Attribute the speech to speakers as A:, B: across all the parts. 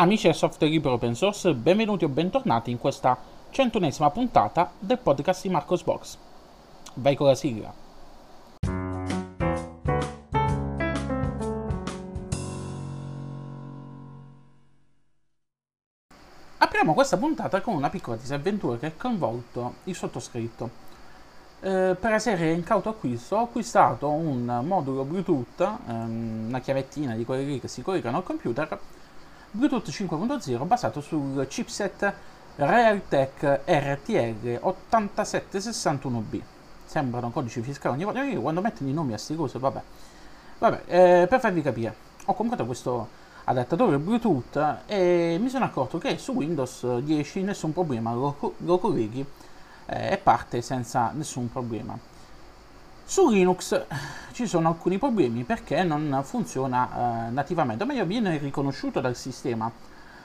A: Amici del software libero open source, benvenuti o bentornati in questa centunesima puntata del podcast di Marcos Box. Vai con la sigla. Apriamo questa puntata con una piccola disavventura che ha coinvolto il sottoscritto. Eh, per la serie Incauto Acquisto ho acquistato un modulo Bluetooth, ehm, una chiavettina di quelli che si collegano al computer, Bluetooth 5.0 basato sul chipset Realtek RTL 8761B. Sembrano codici fiscali ogni volta. Io quando mettono i nomi a sti cose, vabbè. Vabbè, eh, per farvi capire, ho comprato questo adattatore Bluetooth e mi sono accorto che su Windows 10 nessun problema, lo, lo colleghi eh, e parte senza nessun problema. Su Linux ci sono alcuni problemi perché non funziona eh, nativamente, o meglio viene riconosciuto dal sistema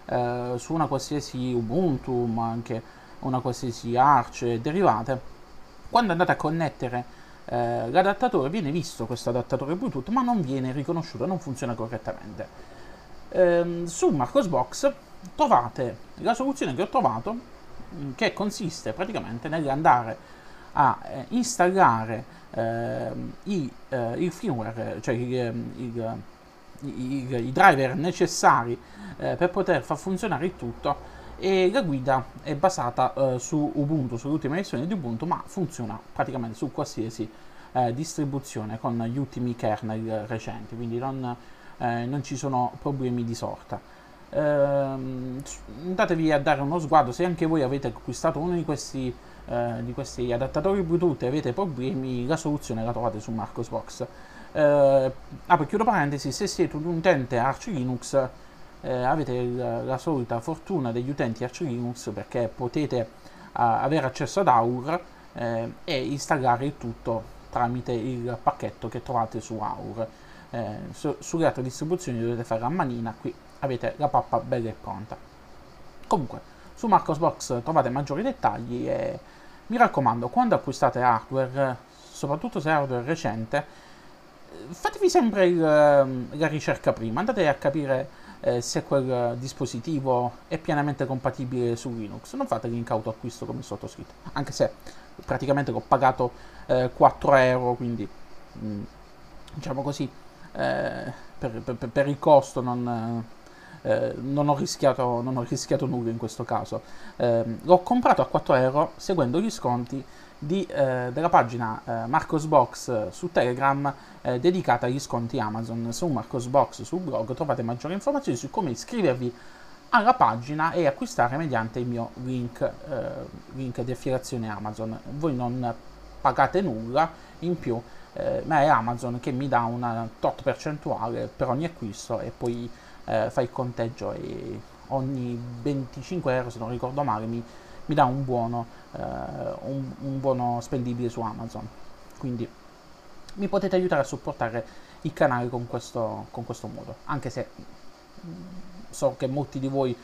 A: eh, su una qualsiasi Ubuntu, ma anche una qualsiasi Arch e derivate. Quando andate a connettere eh, l'adattatore viene visto questo adattatore Bluetooth, ma non viene riconosciuto, non funziona correttamente. Ehm, su Marcosbox trovate la soluzione che ho trovato, mm, che consiste praticamente nell'andare a eh, installare eh, i, eh, il firmware, cioè il, ehm, il, il, i driver necessari eh, per poter far funzionare il tutto e la guida è basata eh, su Ubuntu, sull'ultima versione di Ubuntu, ma funziona praticamente su qualsiasi eh, distribuzione con gli ultimi kernel recenti, quindi non, non ci sono problemi di sorta. Ehm, andatevi a dare uno sguardo se anche voi avete acquistato uno di questi eh, di questi adattatori Bluetooth e avete problemi, la soluzione la trovate su Marcosbox. Eh, apro chiudo parentesi, se siete un utente Arch Linux eh, avete il, la solita fortuna degli utenti Arch Linux perché potete uh, avere accesso ad AUR eh, e installare il tutto tramite il pacchetto che trovate su AUR. Eh, su, sulle altre distribuzioni dovete fare a manina, qui avete la pappa bella e pronta. Comunque, su Marcosbox trovate maggiori dettagli e mi raccomando, quando acquistate hardware, soprattutto se è hardware recente, fatevi sempre il, ehm, la ricerca prima, andate a capire eh, se quel dispositivo è pienamente compatibile su Linux. Non fate l'incauto acquisto come sottoscritto, anche se praticamente l'ho pagato eh, 4 euro, quindi mh, mm, diciamo così, eh, per, per, per, il costo non eh, non, ho rischiato, non, ho rischiato, nulla in questo caso. Eh, l'ho comprato a 4 euro seguendo gli sconti di, eh, della pagina eh, Marcosbox su Telegram eh, dedicata agli sconti Amazon. Su Marcosbox sul blog trovate maggiori informazioni su come iscrivervi alla pagina e acquistare mediante il mio link, eh, link di affiliazione Amazon. Voi non pagate nulla in più, ma è Amazon che mi dà una tot percentuale per ogni acquisto e poi eh, fa il conteggio e ogni 25 euro, se non ricordo male, mi, mi dà un buono, eh, un, un buono spendibile su Amazon. Quindi mi potete aiutare a supportare il canale con questo, con questo modo, anche se mm, so che molti di voi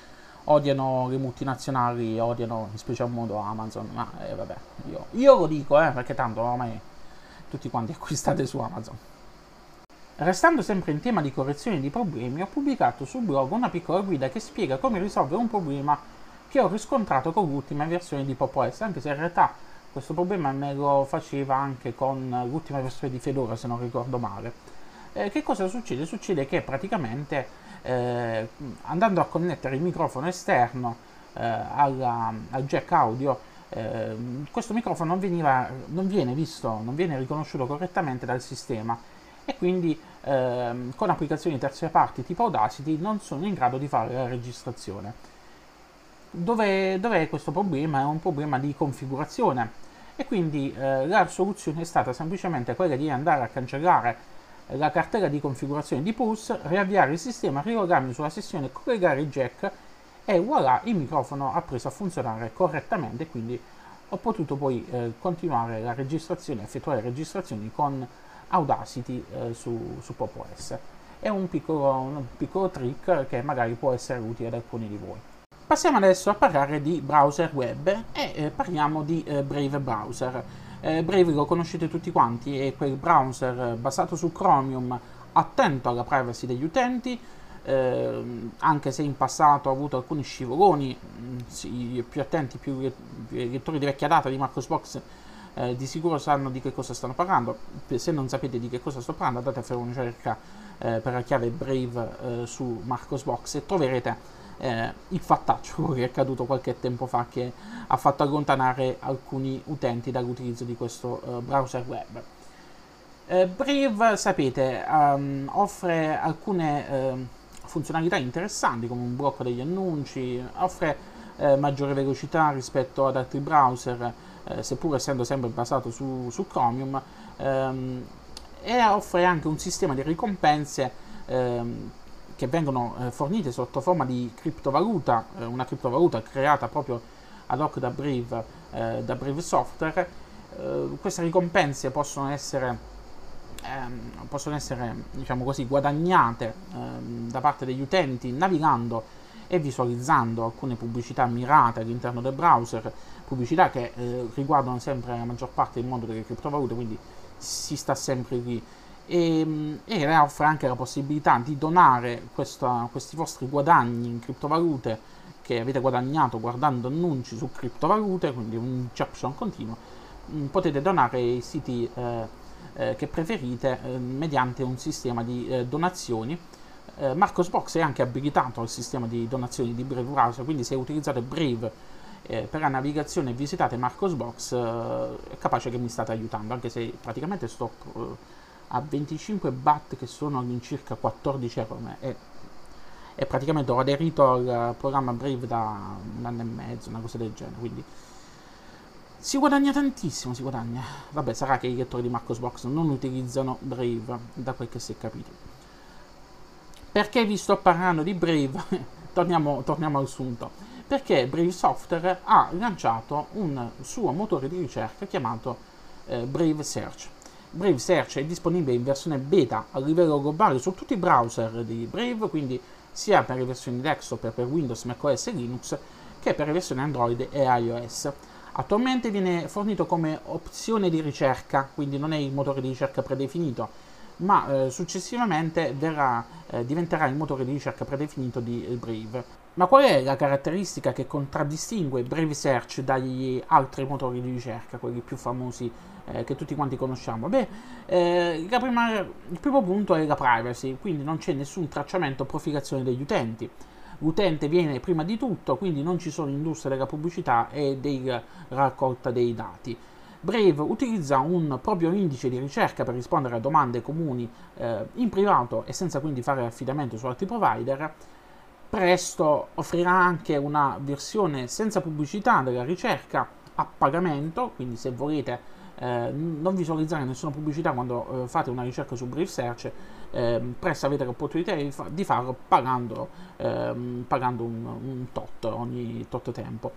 A: odiano le multinazionali, odiano in special modo Amazon, ma eh, vabbè, io, io, lo dico, eh, perché tanto ormai tutti quanti acquistate su Amazon. Restando sempre in tema di correzione di problemi, ho pubblicato sul blog una piccola guida che spiega come risolvere un problema che ho riscontrato con l'ultima versione di Pop OS, anche se in realtà questo problema me lo faceva anche con l'ultima versione di Fedora, se non ricordo male. Eh, che cosa succede? Succede che praticamente eh, andando a connettere il microfono esterno eh, alla, al jack audio, eh, questo microfono non, veniva, non viene visto, non viene riconosciuto correttamente dal sistema e quindi ehm, con applicazioni terze parti tipo Audacity non sono in grado di fare la registrazione. Dove, dov'è questo problema? È un problema di configurazione e quindi eh, la soluzione è stata semplicemente quella di andare a cancellare la cartella di configurazione di Pulse, riavviare il sistema, rilogarmi sulla sessione, collegare il jack e voilà, il microfono ha preso a funzionare correttamente, quindi ho potuto poi eh, continuare la registrazione, effettuare registrazioni con Audacity eh, su, su Pop. È un piccolo, un piccolo trick che magari può essere utile ad alcuni di voi. Passiamo adesso a parlare di browser web e eh, parliamo di eh, Brave Browser. Eh, Brave lo conoscete tutti quanti, è quel browser basato su Chromium attento alla privacy degli utenti, eh, anche se in passato ha avuto alcuni scivoloni, mm, sì, più attenti, più lettori di vecchia data di Marcos Box eh, di sicuro sanno di che cosa stanno parlando. Se non sapete di che cosa sto parlando, andate a fare una ricerca eh, per la chiave Brave eh, su Marcos Box e troverete eh, il fattaccio che è accaduto qualche tempo fa che ha fatto allontanare alcuni utenti dall'utilizzo di questo eh, browser web. Brave, sapete, um, offre alcune ehm, funzionalità interessanti come un blocco degli annunci, offre eh, maggiore velocità rispetto ad altri browser, eh, seppur essendo sempre basato su, su Chromium, ehm, e offre anche un sistema di ricompense ehm, che vengono eh, fornite sotto forma di criptovaluta, eh, una criptovaluta creata proprio ad hoc da Brave, eh, da Brave Software. Eh, queste ricompense possono essere, ehm, possono essere diciamo così, guadagnate ehm, da parte degli utenti navigando e visualizzando alcune pubblicità mirate all'interno del browser, pubblicità che eh, riguardano sempre la maggior parte del mondo delle criptovalute, quindi si sta sempre lì e, e offre anche la possibilità di donare questa, questi vostri guadagni in criptovalute che avete guadagnato guardando annunci su criptovalute, quindi un caption continuo, mm, potete donare ai siti eh, eh, che preferite eh, mediante un sistema di eh, donazioni. Eh, Marcosbox è anche abilitato al sistema di donazioni di Brave Browser, quindi se utilizzate Brave eh, per la navigazione visitate Marcosbox è capace che mi state aiutando, anche se praticamente sto a 25 baht che sono all'incirca 14 euro e, e praticamente ho aderito al programma Brave da un anno e mezzo, una cosa del genere, quindi si guadagna tantissimo, si guadagna. Vabbè, sarà che i lettori di Marcosbox non utilizzano Brave, da quel che si è capito. Perché vi sto parlando di Brave? torniamo, torniamo al sunto. Perché Brave Software ha lanciato un suo motore di ricerca chiamato eh, Brave Search. Brave Search è disponibile in versione beta a livello globale su tutti i browser di Brave, quindi sia per le versioni desktop per Windows, macOS e Linux che per le versioni Android e iOS. Attualmente viene fornito come opzione di ricerca, quindi non è il motore di ricerca predefinito, ma eh, successivamente verrà, eh, diventerà il motore di ricerca predefinito di Brave. Ma qual è la caratteristica che contraddistingue Brave Search dagli altri motori di ricerca, quelli più famosi eh, che tutti quanti conosciamo? Beh, eh, prima, il primo punto è la privacy, quindi non c'è nessun tracciamento o profilazione degli utenti. L'utente viene prima di tutto, quindi non ci sono industrie della pubblicità e della raccolta dei dati. Brave utilizza un proprio indice di ricerca per rispondere a domande comuni eh, in privato e senza quindi fare affidamento su altri provider. Presto offrirà anche una versione senza pubblicità della ricerca a pagamento, quindi se volete eh, non visualizzare nessuna pubblicità quando eh, fate una ricerca su Brief Search, eh, presto avete l'opportunità di, fa- di farlo pagando, ehm, pagando un, un, tot ogni tot tempo.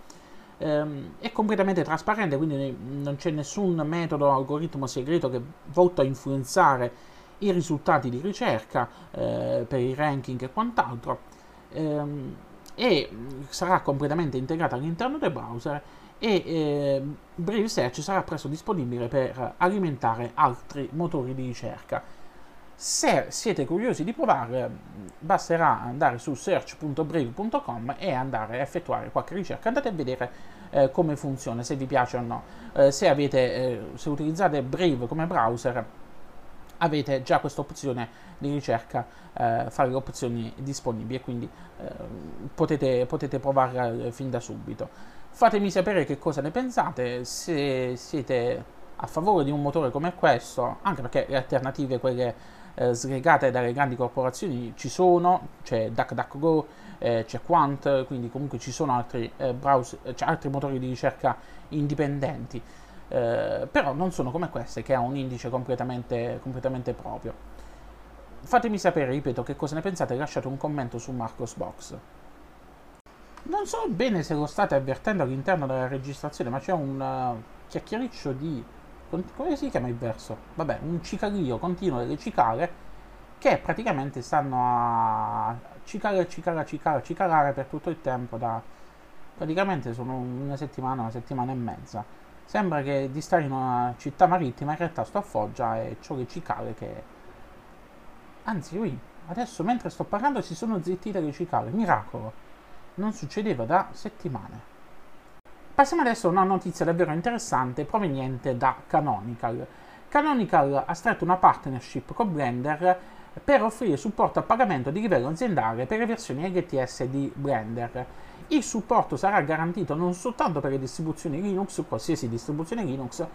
A: Ehm, è completamente trasparente, quindi non c'è nessun metodo o algoritmo segreto che volto a influenzare i risultati di ricerca eh, per i ranking e quant'altro. Ehm, e sarà completamente integrata all'interno del browser e eh, Brave Search sarà presto disponibile per alimentare altri motori di ricerca. Se siete curiosi di provare, basterà andare su search.brave.com e andare a effettuare qualche ricerca. Andate a vedere eh, come funziona, se vi piace o no. Eh, se, avete, eh, se utilizzate Brave come browser, avete già questa opzione di ricerca, eh, fare le opzioni disponibili quindi eh, potete, potete provarla eh, fin da subito. Fatemi sapere che cosa ne pensate, se siete a favore di un motore come questo, anche perché le alternative, quelle eh, slegate dalle grandi corporazioni, ci sono, c'è DuckDuckGo, eh, c'è Quant, quindi comunque ci sono altri, eh, browser, cioè altri motori di ricerca indipendenti, eh, però non sono come queste che ha un indice completamente, completamente proprio. Fatemi sapere, ripeto, che cosa ne pensate, lasciate un commento su Marcosbox. Non so bene se lo state avvertendo all'interno della registrazione, ma c'è un uh, chiacchiericcio di... come si chiama il verso? Vabbè, un cicario continuo delle cicale che praticamente stanno a cicare, cicare, cicare, cicalare per tutto il tempo da... praticamente sono una settimana, una settimana e mezza. Sembra che di stare in una città marittima, in realtà sto a Foggia e ho le cicale che... Anzi, qui adesso mentre sto parlando si sono zittite le cicale, miracolo, non succedeva da settimane. Passiamo adesso a una notizia davvero interessante proveniente da Canonical. Canonical ha stretto una partnership con Blender per offrire supporto a pagamento di livello aziendale per le versioni LTS di Blender. Il supporto sarà garantito non soltanto per le distribuzioni Linux, qualsiasi distribuzione Linux,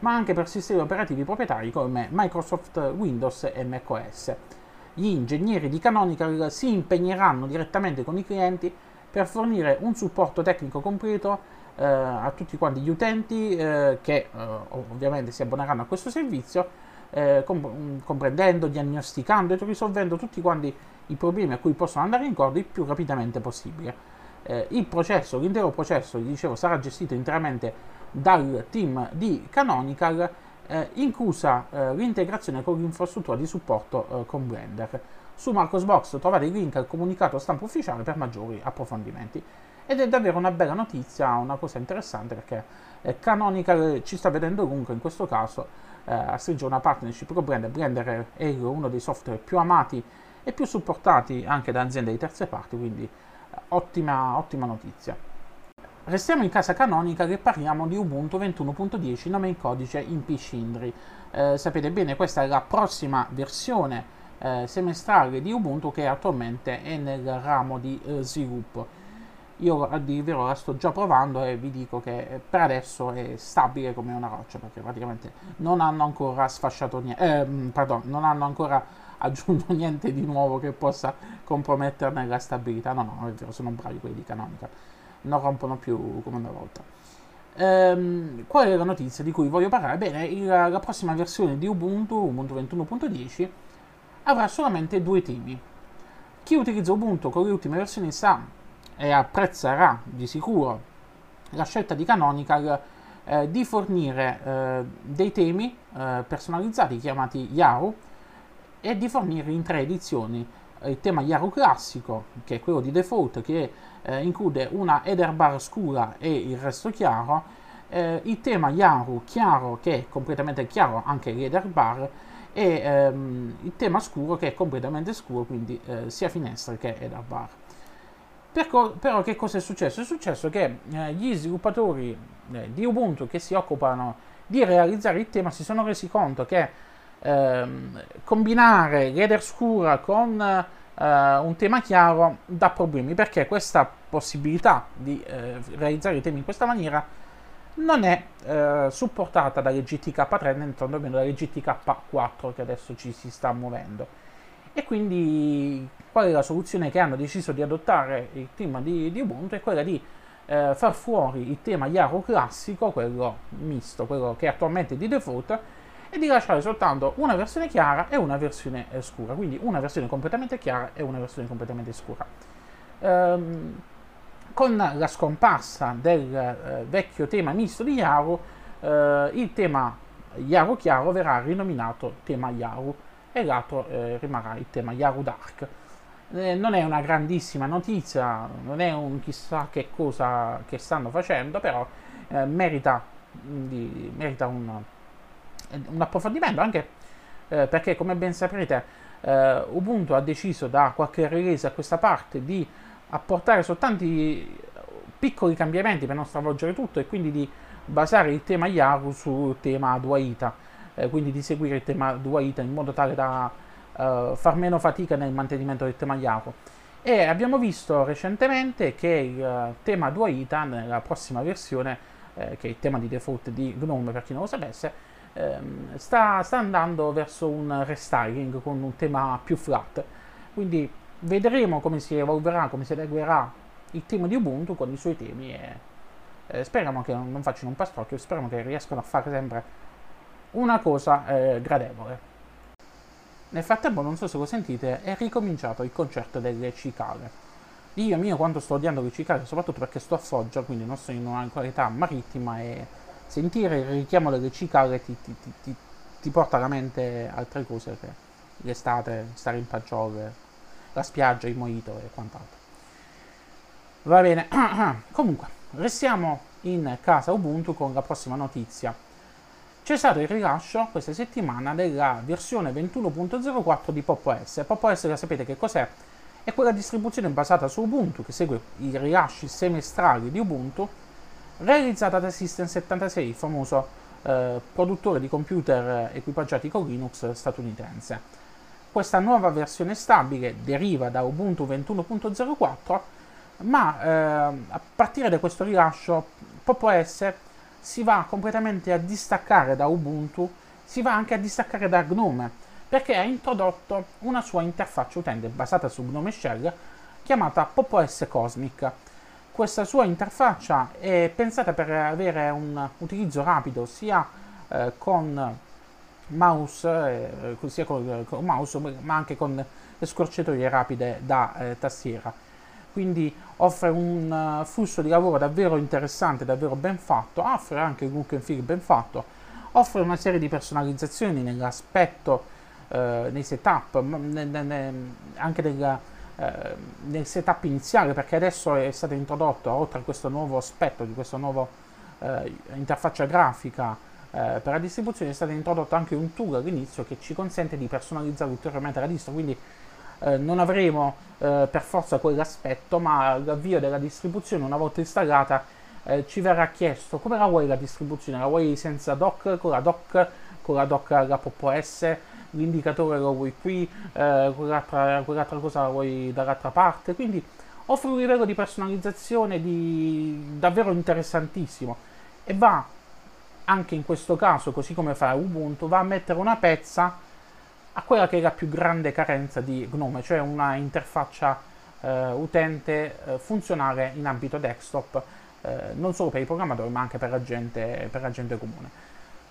A: ma anche per sistemi operativi proprietari come Microsoft Windows e macOS. Gli ingegneri di Canonical si impegneranno direttamente con i clienti per fornire un supporto tecnico completo eh, a tutti quanti gli utenti eh, che eh, ovviamente si abboneranno a questo servizio, eh, comp- comprendendo, diagnosticando e risolvendo tutti quanti i problemi a cui possono andare incontro il più rapidamente possibile. Eh, il processo, l'intero processo, dicevo, sarà gestito interamente dal team di Canonical, eh, inclusa eh, l'integrazione con l'infrastruttura di supporto eh, con Blender. Su Marcosbox trovate il link al comunicato stampa ufficiale per maggiori approfondimenti. Ed è davvero una bella notizia, una cosa interessante perché eh, Canonical ci sta vedendo lungo in questo caso eh, a stringere una partnership con Blender. Blender è uno dei software più amati e più supportati anche da aziende di terze parti, quindi eh, ottima, ottima notizia. Restiamo in casa canonica e parliamo di Ubuntu 21.10 nome in codice in Picindri. Eh, sapete bene, questa è la prossima versione eh, semestrale di Ubuntu che attualmente è nel ramo di eh, sviluppo. Io a la sto già provando e vi dico che per adesso è stabile come una roccia perché praticamente non hanno ancora sfasciato niente, eh, pardon, non hanno ancora aggiunto niente di nuovo che possa comprometterne la stabilità. No, no, è vero, sono bravi quelli di Canonical non rompono più come una volta. Ehm, qual è la notizia di cui voglio parlare? Bene, il, la prossima versione di Ubuntu, Ubuntu 21.10, avrà solamente due temi. Chi utilizza Ubuntu con le ultime versioni sa e apprezzerà di sicuro la scelta di Canonical eh, di fornire eh, dei temi eh, personalizzati chiamati Yaru e di fornire in tre edizioni il tema Yaru classico, che è quello di default, che eh, include una header bar scura e il resto chiaro, eh, il tema Yaru chiaro, che è completamente chiaro anche l'header bar, e ehm, il tema scuro che è completamente scuro, quindi eh, sia finestre che header bar. Perco, però che cosa è successo? È successo che eh, gli sviluppatori eh, di Ubuntu che si occupano di realizzare il tema si sono resi conto che ehm, combinare l'header scura con eh, un tema chiaro dà problemi perché questa possibilità di eh, realizzare i temi in questa maniera non è eh, supportata dalle GTK3 né tantomeno dalle GTK4 che adesso ci si sta muovendo e quindi qual è la soluzione che hanno deciso di adottare il team di, di Ubuntu? È quella di eh, far fuori il tema Yaro classico, quello misto, quello che è attualmente di default e di lasciare soltanto una versione chiara e una versione eh, scura, quindi una versione completamente chiara e una versione completamente scura. Ehm, con la scomparsa del eh, vecchio tema misto di Yaru, eh, il tema Yaru chiaro verrà rinominato tema Yaru e l'altro eh, rimarrà il tema Yaru Dark. Eh, non è una grandissima notizia, non è un chissà che cosa che stanno facendo, però eh, merita, di, merita un un approfondimento anche eh, perché come ben saprete eh, Ubuntu ha deciso da qualche release a questa parte di apportare soltanto piccoli cambiamenti per non stravolgere tutto e quindi di basare il tema Yaru sul tema Duaita eh, quindi di seguire il tema Duaita in modo tale da uh, far meno fatica nel mantenimento del tema Yaru e abbiamo visto recentemente che il uh, tema Duaita nella prossima versione eh, che è il tema di default di GNOME per chi non lo sapesse ehm, sta, sta, andando verso un restyling con un tema più flat. Quindi vedremo come si evolverà, come si adeguerà il team di Ubuntu con i suoi temi e eh, speriamo che non facciano un pastrocchio, speriamo che riescano a fare sempre una cosa eh, gradevole. Nel frattempo, non so se lo sentite, è ricominciato il concerto delle cicale. Dio mio quanto sto odiando le cicale, soprattutto perché sto a Foggia, quindi non sto in una qualità marittima e sentire il richiamo delle cicale ti, ti, ti, ti, porta alla mente altre cose che l'estate, stare in paggiole, la spiaggia, il mojito e quant'altro. Va bene, comunque, restiamo in casa Ubuntu con la prossima notizia. C'è stato il rilascio questa settimana della versione 21.04 di Pop OS. Pop OS, la sapete che cos'è? È quella distribuzione basata su Ubuntu che segue i rilasci semestrali di Ubuntu, realizzata da System76, il famoso eh, produttore di computer equipaggiati con Linux statunitense. Questa nuova versione stabile deriva da Ubuntu 21.04, ma eh, a partire da questo rilascio Pop OS si va completamente a distaccare da Ubuntu, si va anche a distaccare da Gnome, perché ha introdotto una sua interfaccia utente basata su Gnome Shell chiamata Pop OS Cosmic. Questa sua interfaccia è pensata per avere un utilizzo rapido sia eh, con mouse, eh, sia con, con, mouse, ma anche con scorciatoie rapide da eh, tastiera quindi offre un uh, flusso di lavoro davvero interessante, davvero ben fatto, offre anche un look and feel ben fatto, offre una serie di personalizzazioni nell'aspetto, uh, nei setup, ne, ne, anche nella, uh, nel setup iniziale, perché adesso è stato introdotto, oltre a questo nuovo aspetto, di questa nuova interfaccia grafica per la distribuzione, è stato introdotto anche un tool all'inizio che ci consente di personalizzare ulteriormente la distro, quindi eh, non avremo eh, per forza quell'aspetto, ma all'avvio della distribuzione, una volta installata, eh, ci verrà chiesto come la vuoi la distribuzione, la vuoi senza doc, con la doc, con la doc la Pop OS, l'indicatore lo vuoi qui, eh, quell'altra, quell'altra cosa la vuoi dall'altra parte, quindi offre un livello di personalizzazione di davvero interessantissimo. E va anche in questo caso, così come fa Ubuntu, va a mettere una pezza a quella che è la più grande carenza di Gnome, cioè una interfaccia eh, utente eh, funzionale in ambito desktop, eh, non solo per i programmatori ma anche per la gente, per la gente comune.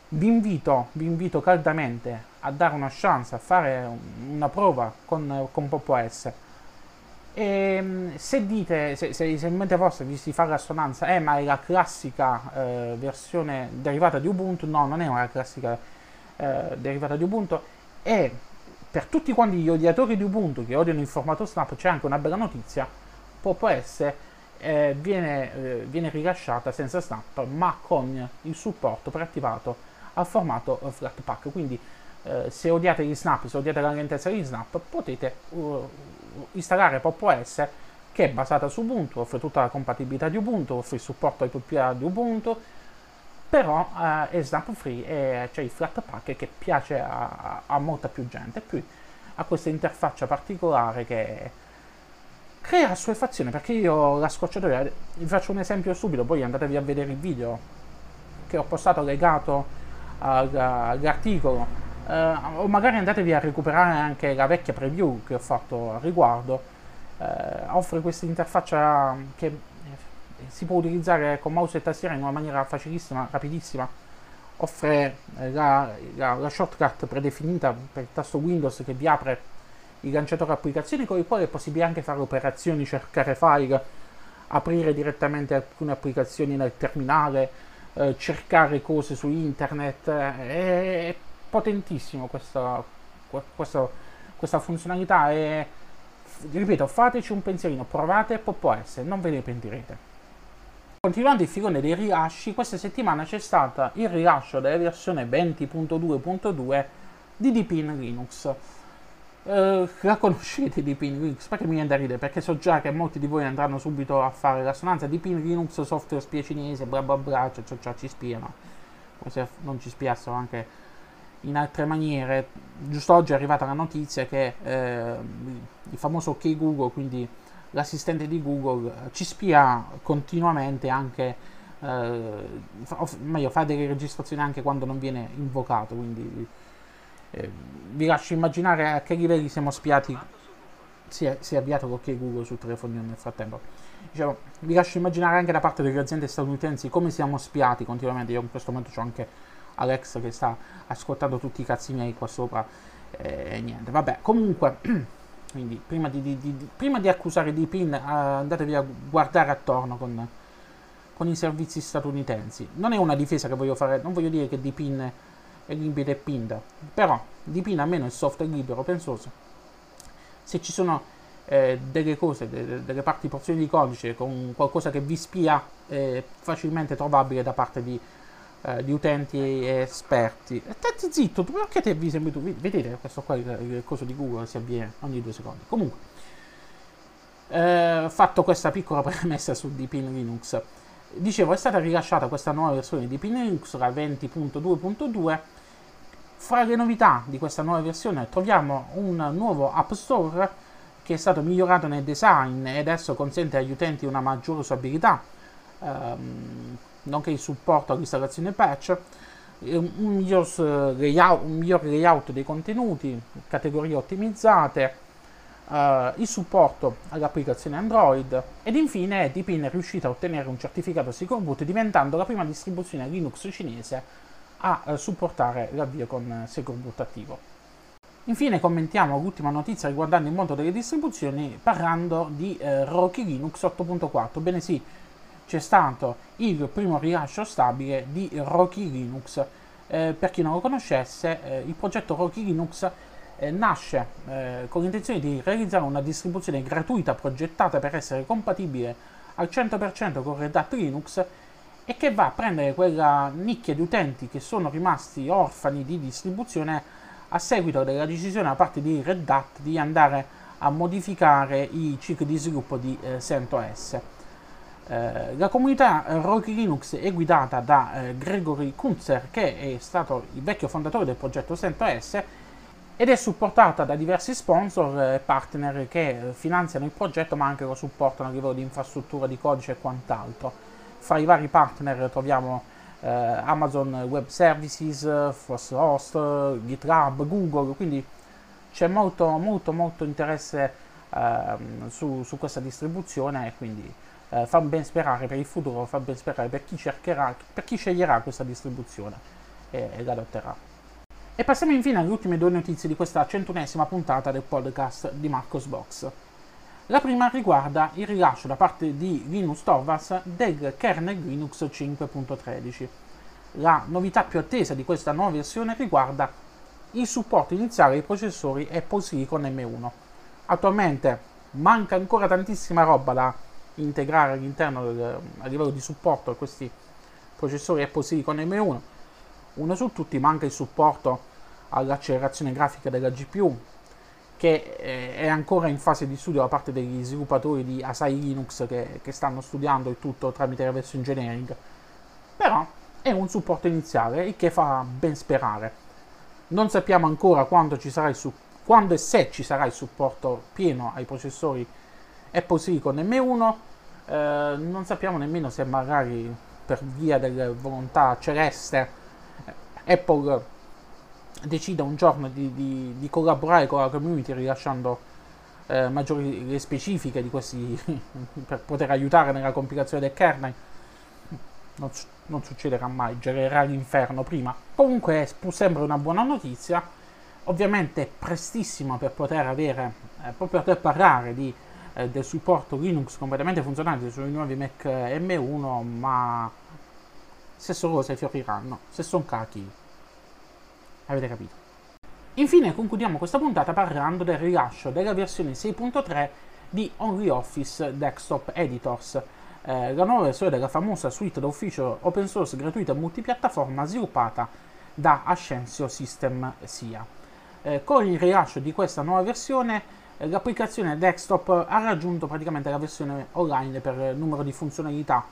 A: Vi invito, vi invito, caldamente a dare una chance, a fare una prova con, con Pop OS. E mm, se dite, se, se, se in mente vostra vi si fa l'assonanza, eh ma è la classica eh, versione derivata di Ubuntu, no, non è una classica eh, derivata di Ubuntu, e per tutti quanti gli odiatori di Ubuntu che odiano il formato Snap c'è anche una bella notizia, Pop OS eh, viene, eh, viene, rilasciata senza Snap ma con il supporto preattivato al formato Flatpak, quindi eh, se odiate gli Snap, se odiate la lentezza di Snap potete uh, installare Pop OS che è basata su Ubuntu, offre tutta la compatibilità di Ubuntu, offre il supporto ai PPA di Ubuntu, però uh, è snap free e c'è il flat pack che piace a, a, molta più gente. Poi ha questa interfaccia particolare che crea assuefazione perché io la scocciatoia, vi faccio un esempio subito, poi andatevi a vedere il video che ho postato legato all'articolo uh, o magari andatevi a recuperare anche la vecchia preview che ho fatto al riguardo. Uh, offre questa interfaccia che si può utilizzare con mouse e tastiera in una maniera facilissima, rapidissima. Offre eh, la, la, la, shortcut predefinita per il tasto Windows che vi apre il lanciatore applicazioni con il quale è possibile anche fare operazioni, cercare file, aprire direttamente alcune applicazioni nel terminale, eh, cercare cose su internet. Eh, è potentissimo questa, questa, questa funzionalità e ripeto, fateci un pensierino, provate Pop OS, non ve ne pentirete. Continuando il filone dei rilasci, questa settimana c'è stato il rilascio della versione 20.2.2 di Deepin Linux. Uh, la conoscete Deepin Linux? Perché mi viene da ridere? Perché so già che molti di voi andranno subito a fare l'assonanza Deepin Linux software spia cinese, bla bla bla, cioè, cioè, cioè ci spiano. Come se non ci spiassero anche in altre maniere. Giusto oggi è arrivata la notizia che eh, il famoso OK Google, quindi l'assistente di Google ci spia continuamente anche, eh, fa, meglio, fa delle registrazioni anche quando non viene invocato, quindi eh, vi lascio immaginare a che livelli siamo spiati. Si è, si è avviato l'ok Google sul telefonino nel frattempo. Diciamo, vi lascio immaginare anche da parte delle aziende statunitensi come siamo spiati continuamente. Io in questo momento ho anche Alex che sta ascoltando tutti i cazzi miei qua sopra e eh, niente. Vabbè, comunque quindi prima di, di, di, prima di accusare di PIN uh, andatevi a guardare attorno con, con, i servizi statunitensi. Non è una difesa che voglio fare, non voglio dire che di PIN è limpido e pinda, però PIN almeno il software libero, pensoso. Se ci sono eh, delle cose, de, delle parti porzioni di codice con qualcosa che vi spia, è facilmente trovabile da parte di eh, di utenti e esperti. Stai zitto, perché ti avvisi tu? Vedete questo qua, il, coso di Google si avviene ogni due secondi. Comunque, eh, fatto questa piccola premessa su Deepin Linux, dicevo è stata rilasciata questa nuova versione di Deepin Linux, la 20.2.2. Fra le novità di questa nuova versione troviamo un nuovo App Store che è stato migliorato nel design e adesso consente agli utenti una maggiore usabilità. Ehm, nonché il supporto all'installazione patch, un miglior, layout, un miglior layout dei contenuti, categorie ottimizzate, Uh, il supporto all'applicazione Android ed infine Deepin è riuscita a ottenere un certificato Secure Boot diventando la prima distribuzione Linux cinese a uh, supportare l'avvio con Secure Boot attivo. Infine commentiamo l'ultima notizia riguardante il mondo delle distribuzioni parlando di uh, Rocky Linux 8.4. Bene sì, c'è stato il primo rilascio stabile di Rocky Linux. Eh, per chi non lo conoscesse, eh, il progetto Rocky Linux eh, nasce eh, con l'intenzione di realizzare una distribuzione gratuita progettata per essere compatibile al 100% con Red Hat Linux e che va a prendere quella nicchia di utenti che sono rimasti orfani di distribuzione a seguito della decisione da parte di Red Hat di andare a modificare i cicli di sviluppo di eh, CentOS. Eh, la comunità Rocky Linux è guidata da eh, Gregory Kunzer, che è stato il vecchio fondatore del progetto CentOS, ed è supportata da diversi sponsor e partner che finanziano il progetto ma anche lo supportano a livello di infrastruttura di codice e quant'altro. Fra i vari partner troviamo eh, Amazon Web Services, Force Host, GitLab, Google, quindi c'è molto molto molto interesse eh, su, su, questa distribuzione e quindi eh, fa ben sperare per il futuro, fa ben sperare per chi cercherà, per chi sceglierà questa distribuzione e, e l'adotterà. E passiamo infine alle ultime due notizie di questa centunesima puntata del podcast di Marcos Box. La prima riguarda il rilascio da parte di Linus Torvalds del kernel Linux 5.13. La novità più attesa di questa nuova versione riguarda il supporto iniziale ai processori Apple Silicon M1. Attualmente manca ancora tantissima roba da integrare all'interno del, a livello di supporto a questi processori Apple Silicon M1 uno. Su tutti manca il supporto all'accelerazione grafica della GPU che eh, è ancora in fase di studio da parte degli sviluppatori di Asai Linux che, che stanno studiando il tutto tramite version engineering però è un supporto iniziale il che fa ben sperare. Non sappiamo ancora quando, ci sarà il su- quando e se ci sarà il supporto pieno ai processori Apple Silicon M1 eh, non sappiamo nemmeno se magari per via delle volontà celeste eh, Apple decida un giorno di, di, di, collaborare con la community rilasciando eh, maggiori specifiche di questi per poter aiutare nella compilazione del kernel. Non, non succederà mai, girerà l'inferno prima. Comunque è sempre una buona notizia. Ovviamente è prestissimo per poter avere eh, proprio per parlare di eh, del supporto Linux completamente funzionante sui nuovi Mac M1, ma se sono cose fioriranno, se sono cachi. Avete capito? Infine concludiamo questa puntata parlando del rilascio della versione 6.3 di OnlyOffice Desktop Editors, eh, la nuova versione della famosa suite d'ufficio open source gratuita multipiattaforma sviluppata da Ascensio System SIA. Eh, con il rilascio di questa nuova versione l'applicazione desktop ha raggiunto praticamente la versione online per numero di funzionalità.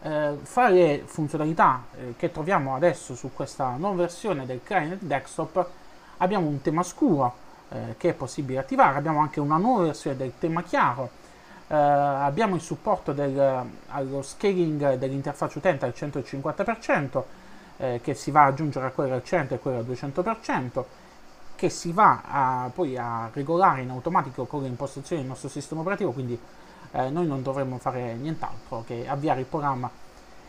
A: Eh, fra le funzionalità eh, che troviamo adesso su questa nuova versione del client desktop abbiamo un tema scuro eh, che è possibile attivare, abbiamo anche una nuova versione del tema chiaro, eh, abbiamo il supporto del, allo scaling dell'interfaccia utente al 150% eh, che si va ad aggiungere a quella al 100 e quella al 200% che si va a, poi a regolare in automatico con le impostazioni del nostro sistema operativo, quindi eh, noi non dovremmo fare nient'altro che avviare il programma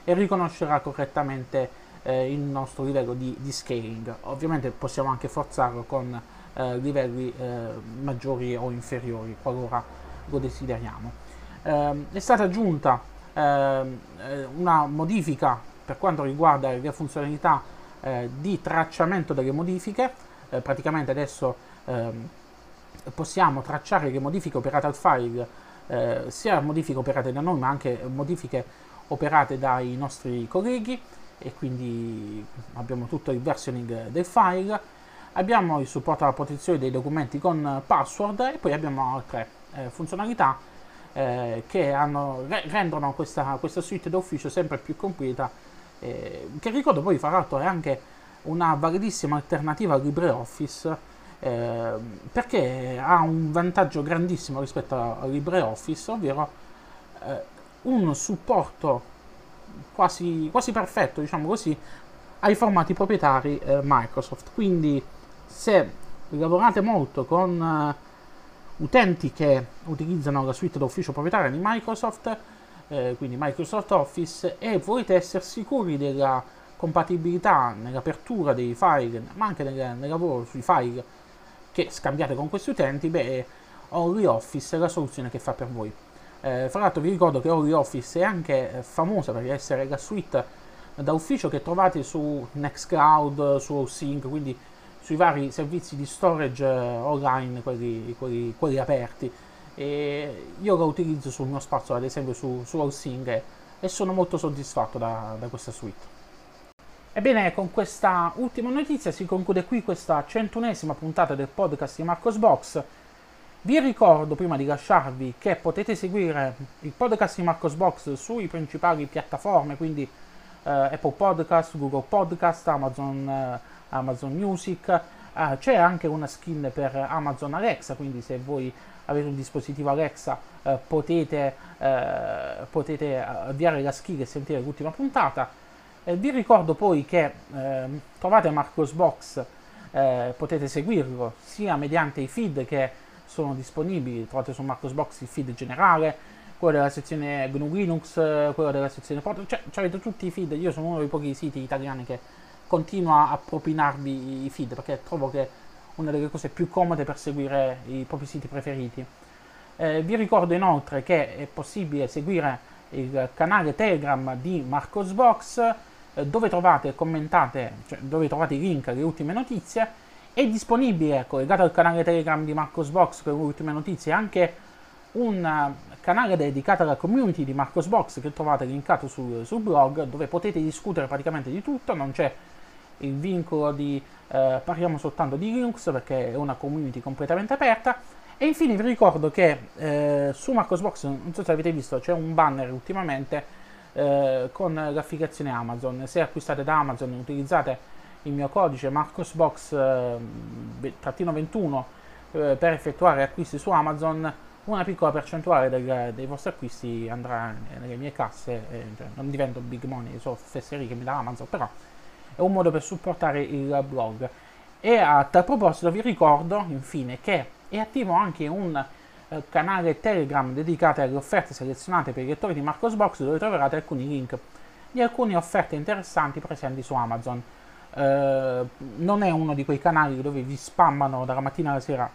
A: e riconoscerà correttamente eh, il nostro livello di, di, scaling. Ovviamente possiamo anche forzarlo con eh, livelli eh, maggiori o inferiori, qualora lo desideriamo. Ehm, è stata aggiunta ehm, eh, una modifica per quanto riguarda le funzionalità eh, di tracciamento delle modifiche, eh, praticamente adesso ehm, possiamo tracciare le modifiche operate al file, eh, sia modifiche operate da noi ma anche modifiche operate dai nostri colleghi. E quindi abbiamo tutto il versioning del file, abbiamo il supporto alla protezione dei documenti con password e poi abbiamo altre eh, funzionalità eh, che hanno, re, rendono questa, questa suite d'ufficio sempre più completa, eh, che ricordo poi fra l'altro è anche una validissima alternativa a LibreOffice eh, perché ha un vantaggio grandissimo rispetto a LibreOffice, ovvero eh, un supporto quasi, quasi, perfetto, diciamo così, ai formati proprietari eh, Microsoft. Quindi se lavorate molto con uh, utenti che utilizzano la suite d'ufficio proprietaria di Microsoft, eh, quindi Microsoft Office, e volete essere sicuri della compatibilità nell'apertura dei file, ma anche nel, nel lavoro sui file che scambiate con questi utenti, beh, OnlyOffice è la soluzione che fa per voi. Eh, fra l'altro vi ricordo che OnlyOffice è anche eh, famosa per essere la suite da ufficio che trovate su Nextcloud, su OSync, quindi sui vari servizi di storage eh, online, quelli, quelli, quelli, aperti. E io la utilizzo sul mio spazio, ad esempio su, su e, e sono molto soddisfatto da, da questa suite. Ebbene, con questa ultima notizia si conclude qui questa centunesima puntata del podcast di Marcos Box. Vi ricordo prima di lasciarvi che potete seguire il podcast di Marcos Box sui principali piattaforme, quindi eh, Apple Podcast, Google Podcast, Amazon, eh, Amazon Music. Eh, c'è anche una skin per Amazon Alexa, quindi se voi avete un dispositivo Alexa eh, potete, eh, potete avviare la skin e sentire l'ultima puntata. Eh, vi ricordo poi che eh, trovate Marcos Box, eh, potete seguirlo sia mediante i feed che sono disponibili, trovate su Marcos Box il feed generale, quello della sezione GNU Linux, quello della sezione Porto, cioè avete tutti i feed, io sono uno dei pochi siti italiani che continua a propinarvi i feed perché trovo che è una delle cose più comode per seguire i propri siti preferiti. Eh, vi ricordo inoltre che è possibile seguire il canale Telegram di Marcosbox dove trovate commentate, cioè dove trovate i link alle ultime notizie. È disponibile, collegato al canale Telegram di Marcosbox con le ultime notizie, anche un eh, canale dedicato alla community di Marcosbox che trovate linkato sul, sul blog, dove potete discutere praticamente di tutto, non c'è il vincolo di eh, parliamo soltanto di Linux perché è una community completamente aperta. E infine vi ricordo che eh, su Marcosbox, non so se avete visto, c'è un banner ultimamente eh, con l'affiliazione Amazon. Se acquistate da Amazon utilizzate il mio codice marcosbox-21 eh, per effettuare acquisti su Amazon, una piccola percentuale del, dei vostri acquisti andrà nelle mie casse, eh, cioè non divento big money, so fesserie che mi dà Amazon, però è un modo per supportare il blog. E a tal proposito vi ricordo infine che è attivo anche un eh, canale Telegram dedicato alle offerte selezionate per i lettori di Marcosbox dove troverete alcuni link di alcune offerte interessanti presenti su Amazon. Eh, non è uno di quei canali dove vi spammano dalla mattina alla sera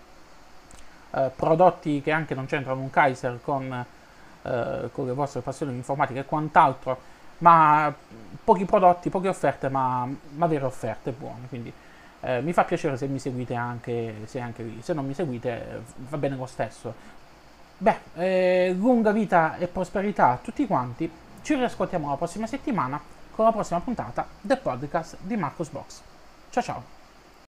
A: eh, prodotti che anche non c'entrano un Kaiser con, eh, con le vostre passioni informatiche e quant'altro, ma pochi prodotti, poche offerte, ma, ma vere offerte buone. Quindi eh, mi fa piacere se mi seguite anche, se anche se non mi seguite va bene lo stesso. Beh, eh, lunga vita e prosperità a tutti quanti. Ci riascoltiamo la prossima settimana con la prossima puntata del podcast di Marcos Box. Ciao ciao!